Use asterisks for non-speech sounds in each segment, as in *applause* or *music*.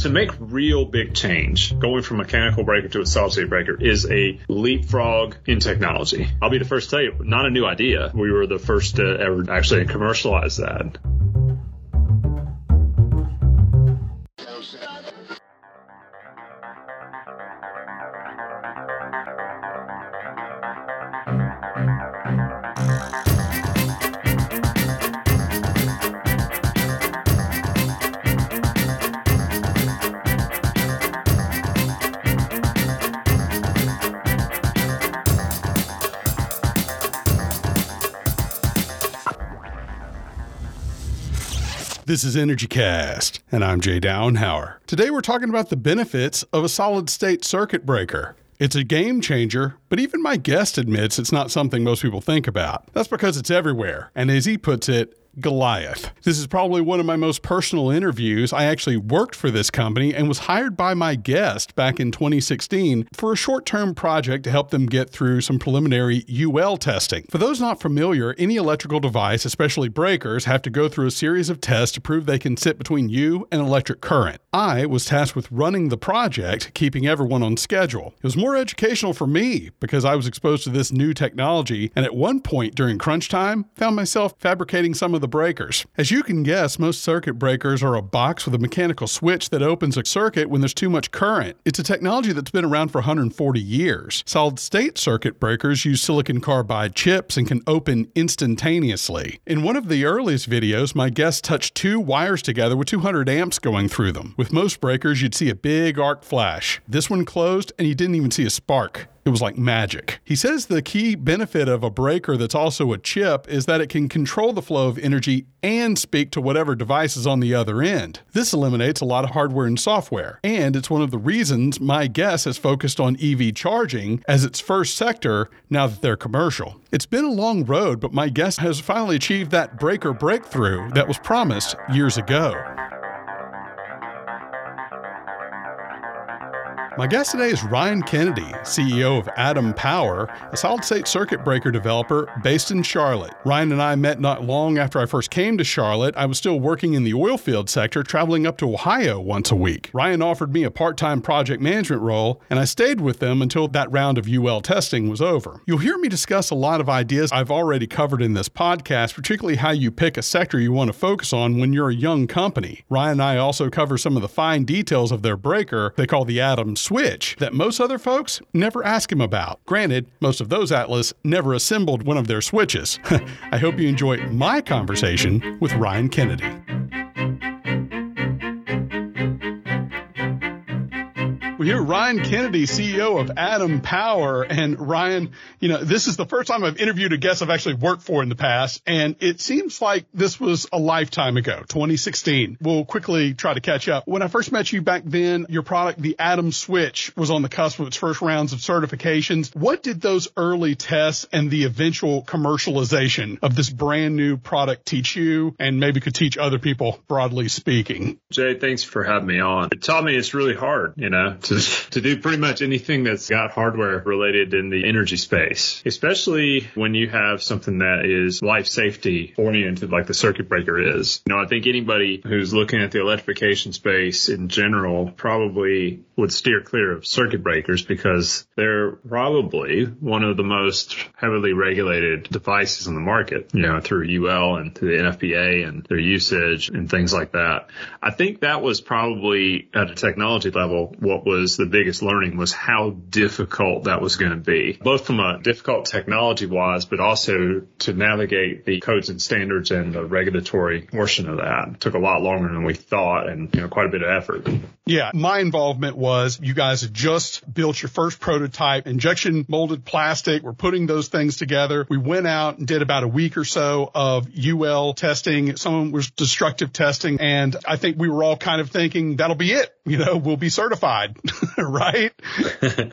To make real big change, going from a mechanical breaker to a solid state breaker is a leapfrog in technology. I'll be the first to tell you, not a new idea. We were the first to ever actually commercialize that. This is Energy Cast, and I'm Jay Downhauer. Today we're talking about the benefits of a solid state circuit breaker. It's a game changer, but even my guest admits it's not something most people think about. That's because it's everywhere, and as he puts it, Goliath. This is probably one of my most personal interviews. I actually worked for this company and was hired by my guest back in 2016 for a short term project to help them get through some preliminary UL testing. For those not familiar, any electrical device, especially breakers, have to go through a series of tests to prove they can sit between you and electric current. I was tasked with running the project, keeping everyone on schedule. It was more educational for me because I was exposed to this new technology and at one point during crunch time found myself fabricating some of the breakers. As you can guess, most circuit breakers are a box with a mechanical switch that opens a circuit when there's too much current. It's a technology that's been around for 140 years. Solid state circuit breakers use silicon carbide chips and can open instantaneously. In one of the earliest videos, my guest touched two wires together with 200 amps going through them. With most breakers, you'd see a big arc flash. This one closed and you didn't even see a spark. It was like magic. He says the key benefit of a breaker that's also a chip is that it can control the flow of energy and speak to whatever device is on the other end. This eliminates a lot of hardware and software, and it's one of the reasons my guess has focused on EV charging as its first sector now that they're commercial. It's been a long road, but my guess has finally achieved that breaker breakthrough that was promised years ago. My guest today is Ryan Kennedy, CEO of Atom Power, a solid state circuit breaker developer based in Charlotte. Ryan and I met not long after I first came to Charlotte. I was still working in the oil field sector, traveling up to Ohio once a week. Ryan offered me a part time project management role, and I stayed with them until that round of UL testing was over. You'll hear me discuss a lot of ideas I've already covered in this podcast, particularly how you pick a sector you want to focus on when you're a young company. Ryan and I also cover some of the fine details of their breaker they call the Atom switch that most other folks never ask him about. Granted, most of those Atlas never assembled one of their switches. *laughs* I hope you enjoy my conversation with Ryan Kennedy. We hear Ryan Kennedy, CEO of Atom Power. And Ryan, you know, this is the first time I've interviewed a guest I've actually worked for in the past. And it seems like this was a lifetime ago, 2016. We'll quickly try to catch up. When I first met you back then, your product, the Atom Switch, was on the cusp of its first rounds of certifications. What did those early tests and the eventual commercialization of this brand new product teach you and maybe could teach other people, broadly speaking? Jay, thanks for having me on. It taught me it's really hard, you know, to, to do pretty much anything that's got hardware related in the energy space, especially when you have something that is life safety oriented like the circuit breaker is. You know, I think anybody who's looking at the electrification space in general probably would steer clear of circuit breakers because they're probably one of the most heavily regulated devices on the market, you know, through UL and through the NFPA and their usage and things like that. I think that was probably at a technology level what was was the biggest learning was how difficult that was going to be, both from a difficult technology wise, but also to navigate the codes and standards and the regulatory portion of that. It took a lot longer than we thought and, you know, quite a bit of effort. Yeah. My involvement was you guys had just built your first prototype, injection molded plastic. We're putting those things together. We went out and did about a week or so of UL testing. Some was destructive testing. And I think we were all kind of thinking that'll be it. You know, we'll be certified. *laughs* right? *laughs*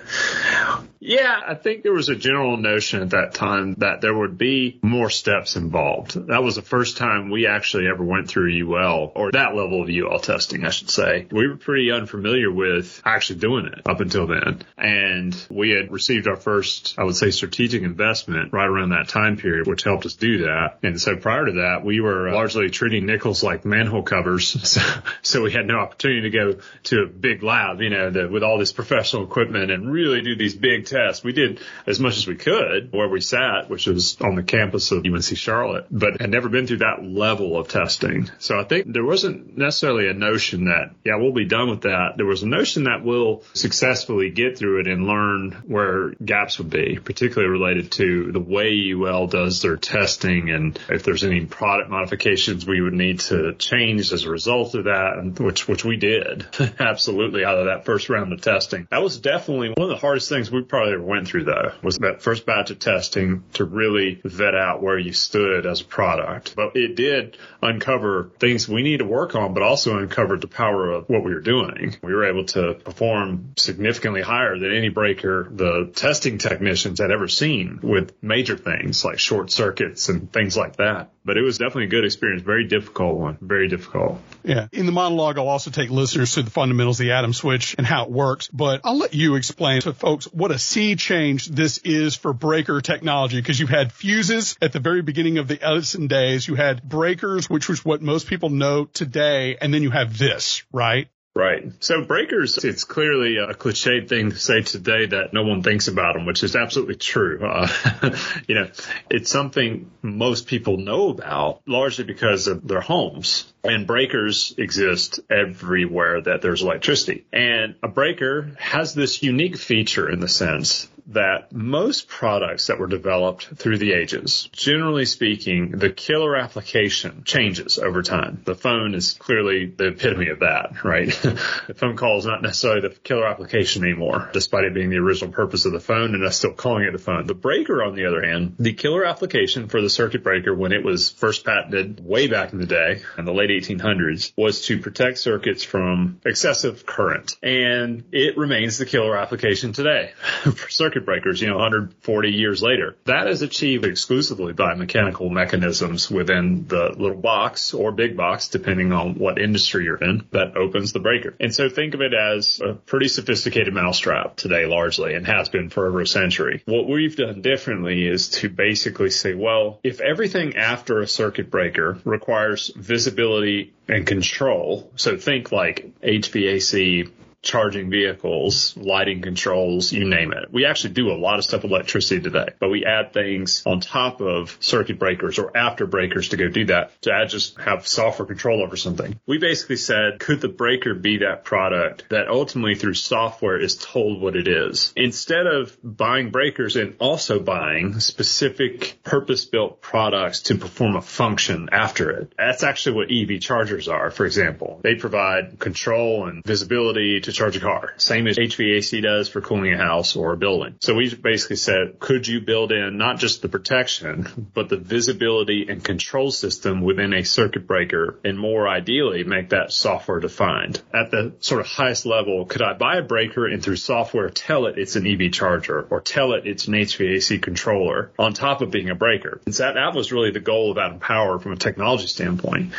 Yeah, I think there was a general notion at that time that there would be more steps involved. That was the first time we actually ever went through UL or that level of UL testing, I should say. We were pretty unfamiliar with actually doing it up until then. And we had received our first, I would say, strategic investment right around that time period, which helped us do that. And so prior to that, we were uh, largely treating nickels like manhole covers. *laughs* So, so we had no opportunity to go to a big lab, you know, the, with all this professional equipment and really do these big tests. We did as much as we could where we sat, which was on the campus of UNC Charlotte, but had never been through that level of testing. So I think there wasn't necessarily a notion that, yeah, we'll be done with that. There was a notion that we'll successfully get through it and learn where gaps would be, particularly related to the way UL does their testing and if there's any product modifications we would need to change as a result of that, which, which we did *laughs* absolutely out of that first round of testing. That was definitely one of the hardest things we probably ever went through though, was that first batch of testing to really vet out where you stood as a product. But it did uncover things we need to work on, but also uncovered the power of what we were doing. We were able to perform significantly higher than any breaker the testing technicians had ever seen with major things like short circuits and things like that. But it was definitely a good experience. Very difficult one. Very difficult. Yeah. In the monologue, I'll also take listeners through the fundamentals of the atom switch and how it works, but I'll let you explain to folks what a sea change this is for breaker technology because you had fuses at the very beginning of the Edison days. You had breakers, which was what most people know today. And then you have this, right? Right. So breakers, it's clearly a cliched thing to say today that no one thinks about them, which is absolutely true. Uh, *laughs* you know, it's something most people know about largely because of their homes and breakers exist everywhere that there's electricity. And a breaker has this unique feature in the sense that most products that were developed through the ages, generally speaking, the killer application changes over time. The phone is clearly the epitome of that, right? *laughs* the phone call is not necessarily the killer application anymore, despite it being the original purpose of the phone and us still calling it a phone. The breaker, on the other hand, the killer application for the circuit breaker when it was first patented way back in the day in the late 1800s was to protect circuits from excessive current. And it remains the killer application today *laughs* for circuit breakers, you know, 140 years later. That is achieved exclusively by mechanical mechanisms within the little box or big box, depending on what industry you're in, that opens the breaker. And so think of it as a pretty sophisticated mousetrap today, largely, and has been for over a century. What we've done differently is to basically say, well, if everything after a circuit breaker requires visibility and control, so think like HVAC, charging vehicles, lighting controls, you name it. We actually do a lot of stuff with electricity today, but we add things on top of circuit breakers or after breakers to go do that to add just have software control over something. We basically said, could the breaker be that product that ultimately through software is told what it is? Instead of buying breakers and also buying specific purpose built products to perform a function after it. That's actually what EV chargers are, for example. They provide control and visibility to charge a car, same as HVAC does for cooling a house or a building. So we basically said, could you build in not just the protection, but the visibility and control system within a circuit breaker and more ideally make that software defined. At the sort of highest level, could I buy a breaker and through software tell it it's an EV charger or tell it it's an HVAC controller on top of being a breaker? And that, that was really the goal of Atom Power from a technology standpoint.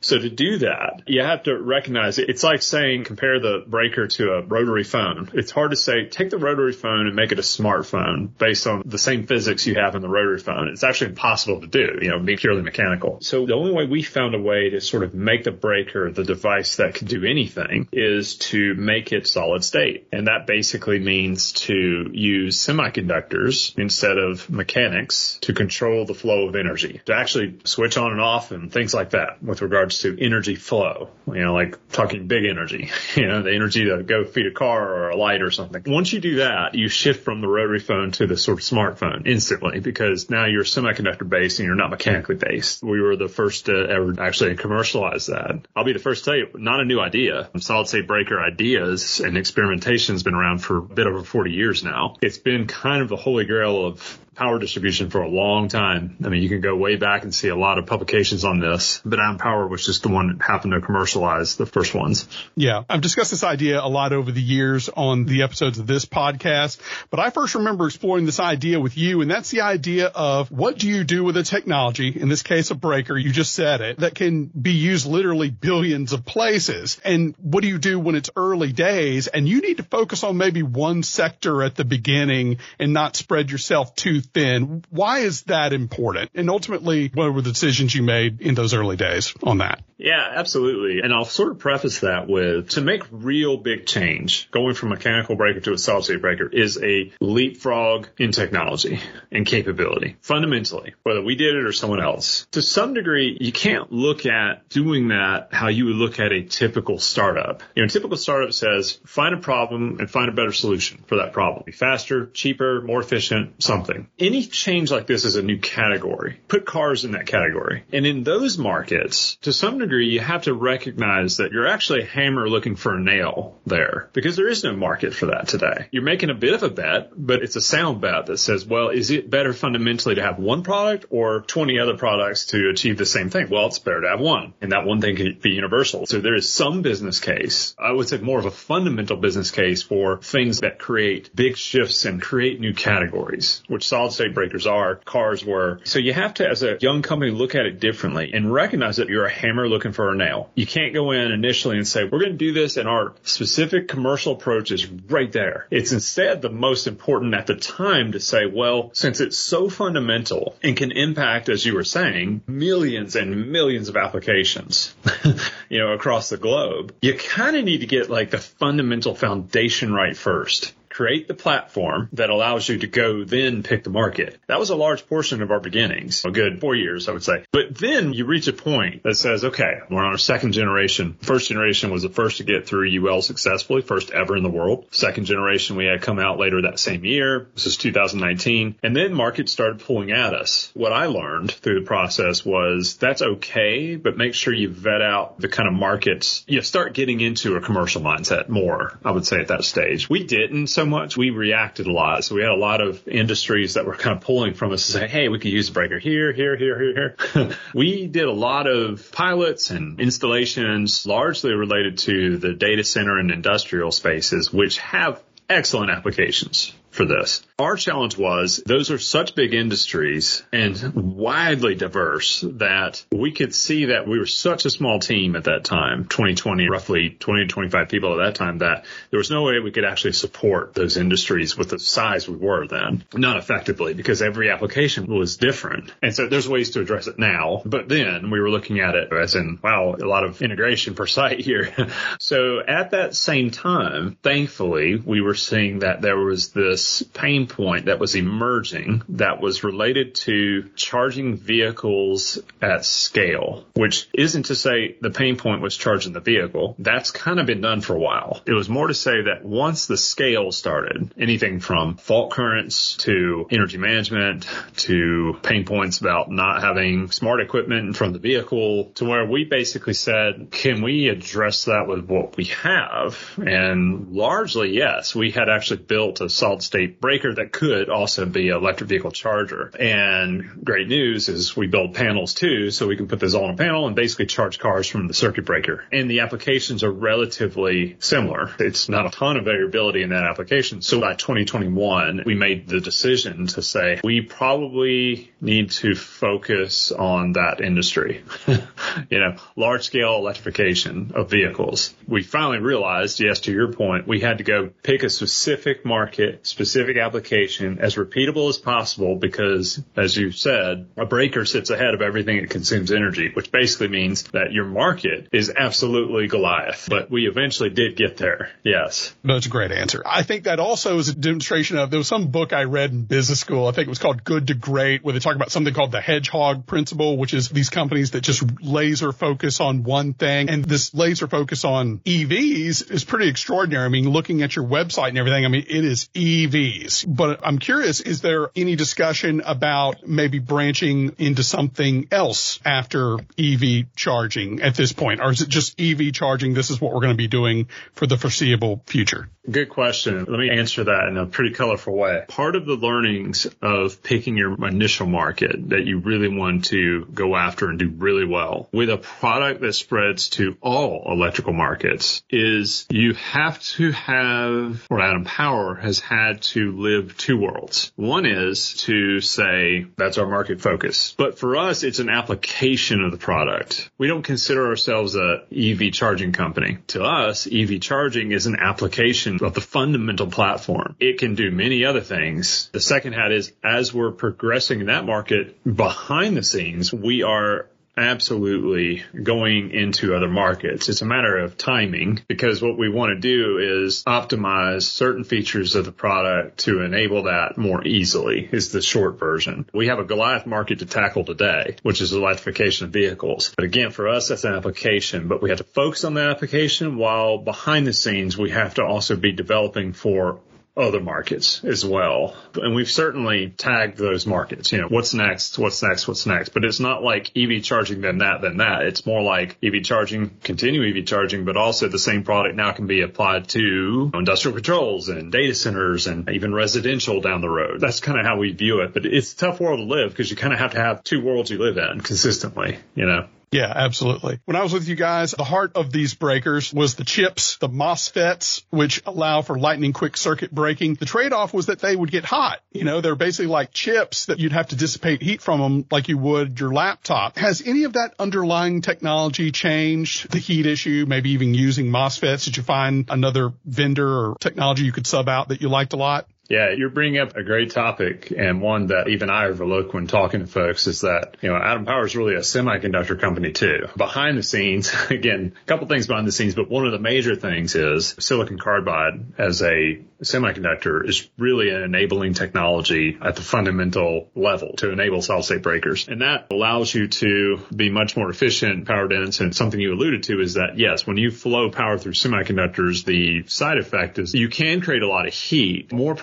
So to do that, you have to recognize it. It's like saying compare the breaker to a rotary phone. It's hard to say take the rotary phone and make it a smartphone based on the same physics you have in the rotary phone. It's actually impossible to do, you know, being purely mechanical. So the only way we found a way to sort of make the breaker the device that can do anything is to make it solid state. And that basically means to use semiconductors instead of mechanics to control the flow of energy, to actually switch on and off and things like that with regards to energy flow, you know, like talking big energy, *laughs* you know, the energy to go feed a car or a light or something. Once you do that, you shift from the rotary phone to the sort of smartphone instantly because now you're semiconductor based and you're not mechanically based. We were the first to ever actually commercialize that. I'll be the first to tell you, not a new idea. Solid state breaker ideas and experimentation has been around for a bit over 40 years now. It's been kind of the holy grail of power distribution for a long time. I mean, you can go way back and see a lot of publications on this, but Atom Power was just the one that happened to commercialize the first ones. Yeah. I've discussed this idea a lot over the years on the episodes of this podcast, but I first remember exploring this idea with you. And that's the idea of what do you do with a technology? In this case, a breaker. You just said it that can be used literally billions of places. And what do you do when it's early days and you need to focus on maybe one sector at the beginning and not spread yourself too thin? Why is that important? And ultimately, what were the decisions you made in those early days on that? Yeah, absolutely. And I'll sort of preface that with to make real big change, going from a mechanical breaker to a solid state breaker is a leapfrog in technology and capability, fundamentally, whether we did it or someone else. To some degree, you can't look at doing that how you would look at a typical startup. You know, a typical startup says, find a problem and find a better solution for that problem. Be faster, cheaper, more efficient, something. Any change like this is a new category. Put cars in that category. And in those markets, to some degree, you have to recognize that you're actually a hammer looking for a nail there because there is no market for that today. You're making a bit of a bet, but it's a sound bet that says, well, is it better fundamentally to have one product or 20 other products to achieve the same thing? Well, it's better to have one and that one thing can be universal. So there is some business case. I would say more of a fundamental business case for things that create big shifts and create new categories, which solid state breakers are, cars were. So you have to, as a young company, look at it differently and recognize that you're a hammer looking for a nail. You can't go in initially and say, we're going to do this and our specific commercial approach is right there. It's instead the most important at the time to say, well, since it's so fundamental and can impact, as you were saying, millions and millions of applications, *laughs* you know, across the globe, you kind of need to get like the fundamental foundation right first create the platform that allows you to go then pick the market. That was a large portion of our beginnings, a good four years, I would say. But then you reach a point that says, okay, we're on our second generation. First generation was the first to get through UL successfully, first ever in the world. Second generation we had come out later that same year. This is 2019. And then markets started pulling at us. What I learned through the process was that's okay, but make sure you vet out the kind of markets. You start getting into a commercial mindset more, I would say at that stage. We didn't so much, we reacted a lot. So we had a lot of industries that were kind of pulling from us to say, hey, we could use a breaker here, here, here, here, here. *laughs* we did a lot of pilots and installations largely related to the data center and industrial spaces, which have excellent applications for this. Our challenge was those are such big industries and widely diverse that we could see that we were such a small team at that time, 2020, roughly 20 to 25 people at that time, that there was no way we could actually support those industries with the size we were then. Not effectively because every application was different. And so there's ways to address it now. But then we were looking at it as in, wow, a lot of integration per *laughs* site here. so at that same time, thankfully, we were seeing that there was this pain point that was emerging that was related to charging vehicles at scale, which isn't to say the pain point was charging the vehicle. That's kind of been done for a while. It was more to say that once the scale started, anything from fault currents to energy management to pain points about not having smart equipment of the vehicle to where we basically said, can we address that with what we have? And largely, yes, we had actually built a solid state breaker that could also be an electric vehicle charger. And great news is we build panels too, so we can put this all on a panel and basically charge cars from the circuit breaker. And the applications are relatively similar. It's not a ton of variability in that application. So by 2021, we made the decision to say we probably need to focus on that industry. *laughs* you know, large scale electrification of vehicles. We finally realized, yes, to your point, we had to go pick a specific market, specific application as repeatable as possible because as you said, a breaker sits ahead of everything that consumes energy, which basically means that your market is absolutely Goliath. But we eventually did get there. Yes. That's a great answer. I think that also is a demonstration of there was some book I read in business school. I think it was called Good to Great, where they talk about something called the hedgehog principle, which is these companies that just laser focus on one thing. And this laser focus on EVs is pretty extraordinary. I mean, looking at your website and everything, I mean, it is EVs. But I'm curious, is there any discussion about maybe branching into something else after EV charging at this point? Or is it just EV charging? This is what we're going to be doing for the foreseeable future? Good question. Let me answer that in a pretty colorful way. Part of the learnings of picking your initial market that you really want to go after and do really well with a product that spreads to all electrical markets is you have to have, or Atom Power has had to live two worlds. One is to say that's our market focus. But for us, it's an application of the product. We don't consider ourselves a EV charging company. To us, EV charging is an application of the fundamental platform. It can do many other things. The second hat is as we're progressing in that market behind the scenes, we are absolutely going into other markets. It's a matter of timing because what we want to do is optimize certain features of the product to enable that more easily is the short version. We have a Goliath market to tackle today, which is electrification of vehicles. But again, for us, that's an application, but we have to focus on that application while behind the scenes, we have to also be developing for other markets as well. And we've certainly tagged those markets, you know, what's next, what's next, what's next. But it's not like EV charging, then that, then that. It's more like EV charging, continue EV charging, but also the same product now can be applied to industrial controls and data centers and even residential down the road. That's kind of how we view it. But it's a tough world to live because you kind of have to have two worlds you live in consistently, you know. Yeah, absolutely. When I was with you guys, the heart of these breakers was the chips, the MOSFETs, which allow for lightning quick circuit breaking. The trade off was that they would get hot. You know, they're basically like chips that you'd have to dissipate heat from them like you would your laptop. Has any of that underlying technology changed the heat issue? Maybe even using MOSFETs? Did you find another vendor or technology you could sub out that you liked a lot? Yeah, you're bringing up a great topic and one that even I overlook when talking to folks is that, you know, Atom Power is really a semiconductor company too. Behind the scenes, *laughs* again, a couple things behind the scenes, but one of the major things is silicon carbide as a semiconductor is really an enabling technology at the fundamental level to enable solid state breakers. And that allows you to be much more efficient, power dense. And something you alluded to is that yes, when you flow power through semiconductors, the side effect is you can create a lot of heat. More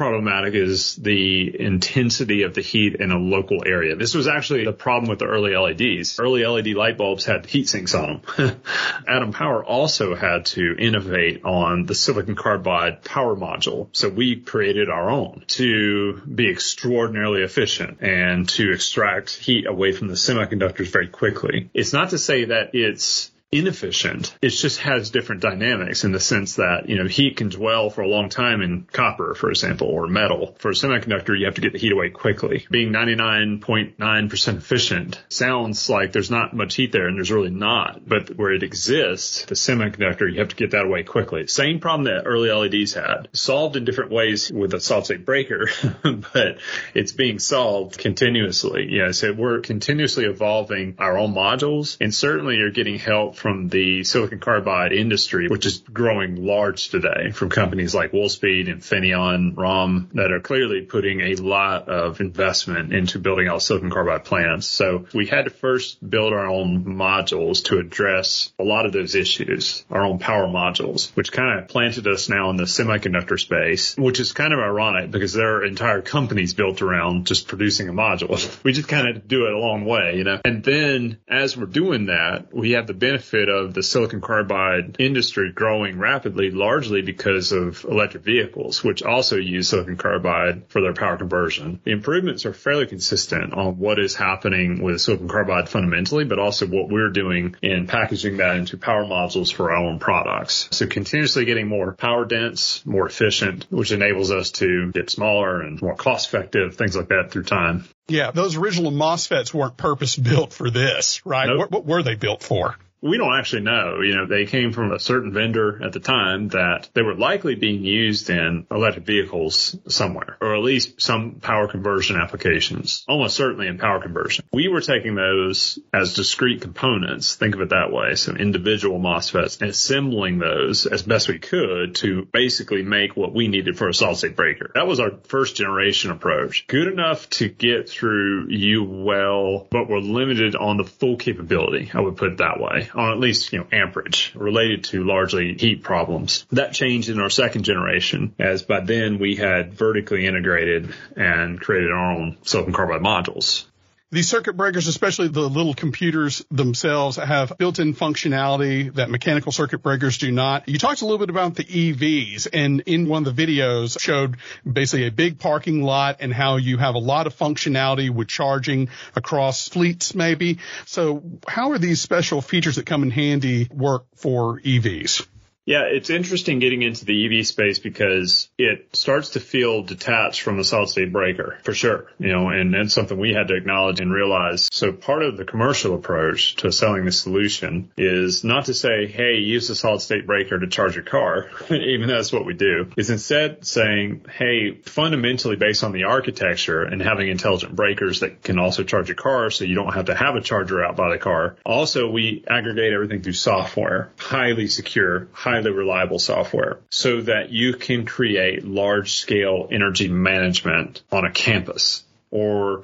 is the intensity of the heat in a local area. This was actually the problem with the early LEDs. Early LED light bulbs had heat sinks on them. *laughs* Atom Power also had to innovate on the silicon carbide power module. So we created our own to be extraordinarily efficient and to extract heat away from the semiconductors very quickly. It's not to say that it's inefficient. It just has different dynamics in the sense that, you know, heat can dwell for a long time in copper, for example, or metal. For a semiconductor, you have to get the heat away quickly. Being 99.9% efficient sounds like there's not much heat there and there's really not. But where it exists, the semiconductor, you have to get that away quickly. Same problem that early LEDs had. Solved in different ways with a solid state breaker, *laughs* but it's being solved continuously. Yeah. So we're continuously evolving our own modules and certainly you're getting help from the silicon carbide industry, which is growing large today from companies like Wolfspeed, and Infineon, Rohm, that are clearly putting a lot of investment into building out silicon carbide plants. So we had to first build our own modules to address a lot of those issues, our own power modules, which kind of planted us now in the semiconductor space, which is kind of ironic because there are entire companies built around just producing a module. *laughs* We just kind of do it a long way, you know, and then as we're doing that, we have the benefit benefit of the silicon carbide industry growing rapidly, largely because of electric vehicles, which also use silicon carbide for their power conversion. The improvements are fairly consistent on what is happening with silicon carbide fundamentally, but also what we're doing in packaging that into power modules for our own products. So continuously getting more power dense, more efficient, which enables us to get smaller and more cost effective, things like that through time. Yeah, those original MOSFETs weren't purpose built for this, right? Nope. What, what were they built for? We don't actually know. You know, they came from a certain vendor at the time that they were likely being used in electric vehicles somewhere, or at least some power conversion applications, almost certainly in power conversion. We were taking those as discrete components, think of it that way, so individual MOSFETs, and assembling those as best we could to basically make what we needed for a solid state breaker. That was our first generation approach. Good enough to get through UL, but we're limited on the full capability. I would put it that way on at least, you know, amperage related to largely heat problems. That changed in our second generation as by then we had vertically integrated and created our own silicon carbide modules. These circuit breakers, especially the little computers themselves, have built-in functionality that mechanical circuit breakers do not. You talked a little bit about the EVs and in one of the videos showed basically a big parking lot and how you have a lot of functionality with charging across fleets maybe. So how are these special features that come in handy work for EVs? Yeah, it's interesting getting into the EV space because it starts to feel detached from the solid state breaker for sure. You know, and that's something we had to acknowledge and realize. So part of the commercial approach to selling the solution is not to say, Hey, use the solid state breaker to charge your car, *laughs* even though that's what we do is instead saying, Hey, fundamentally based on the architecture and having intelligent breakers that can also charge your car so you don't have to have a charger out by the car. Also, we aggregate everything through software, highly secure, highly highly reliable software so that you can create large scale energy management on a campus or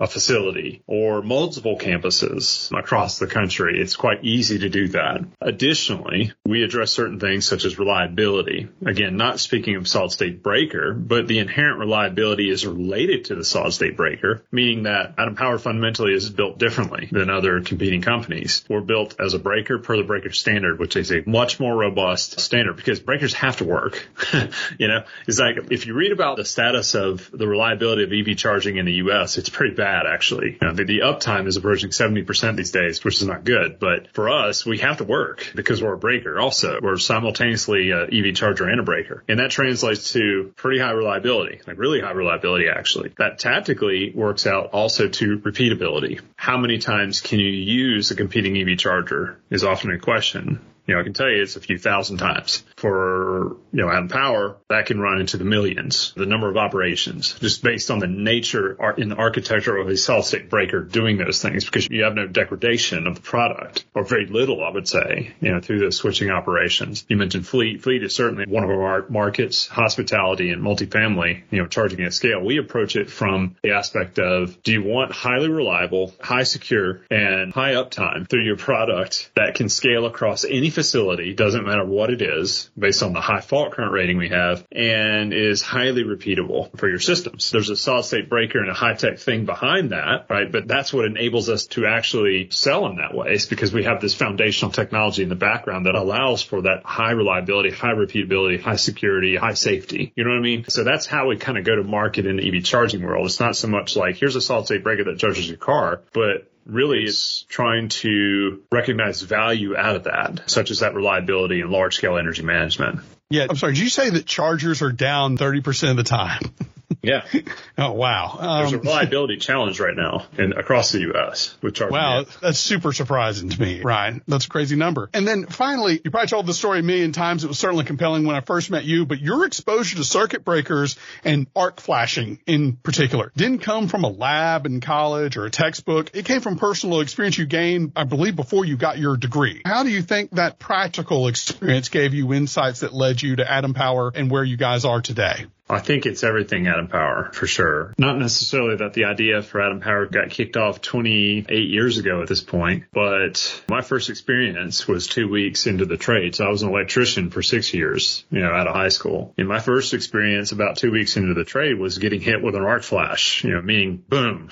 a facility or multiple campuses across the country. It's quite easy to do that. Additionally, we address certain things such as reliability. Again, not speaking of solid state breaker, but the inherent reliability is related to the solid state breaker, meaning that Atom Power fundamentally is built differently than other competing companies. We're built as a breaker per the breaker standard, which is a much more robust standard because breakers have to work. *laughs* you know, it's like if you read about the status of the reliability of EV charging in the US, it's pretty bad bad actually. You know, the, the uptime is approaching 70% these days, which is not good. But for us, we have to work because we're a breaker also. We're simultaneously a EV charger and a breaker. And that translates to pretty high reliability, like really high reliability actually. That tactically works out also to repeatability. How many times can you use a competing EV charger is often a question. You know, I can tell you it's a few thousand times. For, you know, Atom Power, that can run into the millions, the number of operations, just based on the nature in the architecture of a solid state breaker doing those things because you have no degradation of the product or very little, I would say, you know, through the switching operations. You mentioned fleet. Fleet is certainly one of our markets, hospitality and multifamily, you know, charging at scale. We approach it from the aspect of do you want highly reliable, high secure and high uptime through your product that can scale across any facility, doesn't matter what it is, based on the high fault current rating we have, and is highly repeatable for your systems. There's a solid state breaker and a high tech thing behind that, right? But that's what enables us to actually sell in that way is because we have this foundational technology in the background that allows for that high reliability, high repeatability, high security, high safety. You know what I mean? So that's how we kind of go to market in the EV charging world. It's not so much like here's a solid state breaker that charges your car, but really it's trying to recognize value out of that, such as that reliability and large scale energy management. Yeah. I'm sorry. Did you say that chargers are down 30% of the time? *laughs* Yeah. *laughs* oh wow. Um, There's a um, reliability *laughs* challenge right now in across the U.S. with charging. Wow, that's super surprising to me, Ryan. That's a crazy number. And then finally, you probably told the story a million times. It was certainly compelling when I first met you, but your exposure to circuit breakers and arc flashing in particular didn't come from a lab in college or a textbook. It came from personal experience you gained, I believe, before you got your degree. How do you think that practical experience gave you insights that led you to Atom Power and where you guys are today? I think it's everything Atom Power for sure. Not necessarily that the idea for Atom Power got kicked off 28 years ago at this point, but my first experience was two weeks into the trade. So I was an electrician for six years, you know, out of high school. And my first experience about two weeks into the trade was getting hit with an arc flash, you know, meaning boom,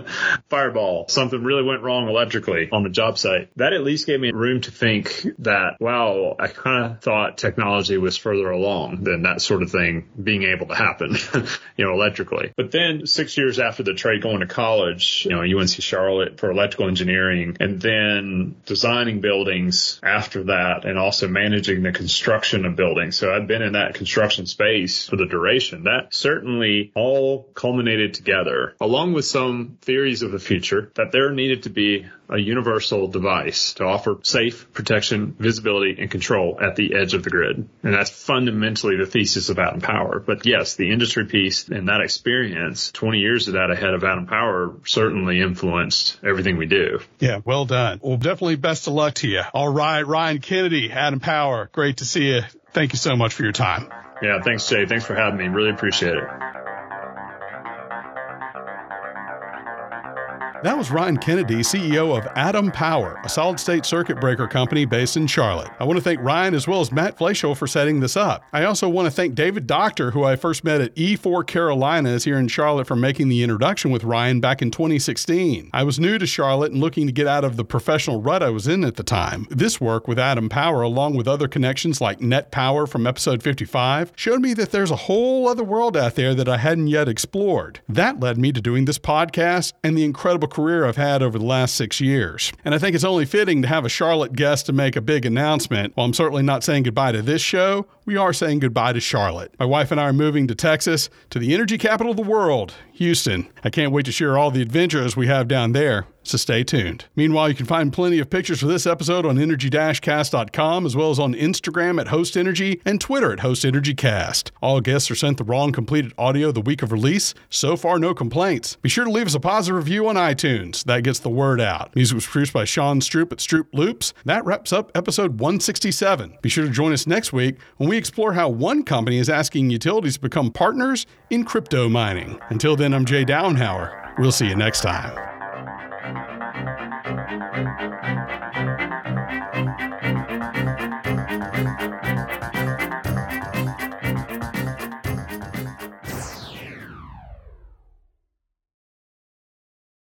*laughs* fireball, something really went wrong electrically on the job site. That at least gave me room to think that, wow, I kind of thought technology was further along than that sort of thing being able able to happen, *laughs* you know, electrically. But then six years after the trade going to college, you know, UNC Charlotte for electrical engineering and then designing buildings after that and also managing the construction of buildings. So I've been in that construction space for the duration. That certainly all culminated together along with some theories of the future that there needed to be a universal device to offer safe protection, visibility, and control at the edge of the grid. And that's fundamentally the thesis of Atom Power. But yes, the industry piece and that experience, 20 years of that ahead of Atom Power certainly influenced everything we do. Yeah, well done. Well, definitely best of luck to you. All right, Ryan Kennedy, Atom Power. Great to see you. Thank you so much for your time. Yeah, thanks, Jay. Thanks for having me. Really appreciate it. That was Ryan Kennedy, CEO of Atom Power, a solid state circuit breaker company based in Charlotte. I want to thank Ryan as well as Matt Fleischel for setting this up. I also want to thank David Doctor, who I first met at E4 Carolinas here in Charlotte, for making the introduction with Ryan back in 2016. I was new to Charlotte and looking to get out of the professional rut I was in at the time. This work with Atom Power, along with other connections like Net Power from episode 55, showed me that there's a whole other world out there that I hadn't yet explored. That led me to doing this podcast and the incredible career I've had over the last six years. And I think it's only fitting to have a Charlotte guest to make a big announcement. While I'm certainly not saying goodbye to this show, we are saying goodbye to Charlotte. My wife and I are moving to Texas, to the energy capital of the world, Houston. I can't wait to share all the adventures we have down there so stay tuned. Meanwhile, you can find plenty of pictures for this episode on energy-cast.com as well as on Instagram at Host Energy and Twitter at Host Energy Cast. All guests are sent the wrong completed audio the week of release. So far, no complaints. Be sure to leave us a positive review on iTunes. That gets the word out. Music was produced by Sean Stroop at Stroop Loops. That wraps up episode 167. Be sure to join us next week when we explore how one company is asking utilities to become partners in crypto mining. Until then, I'm Jay Downhauer. We'll see you next time.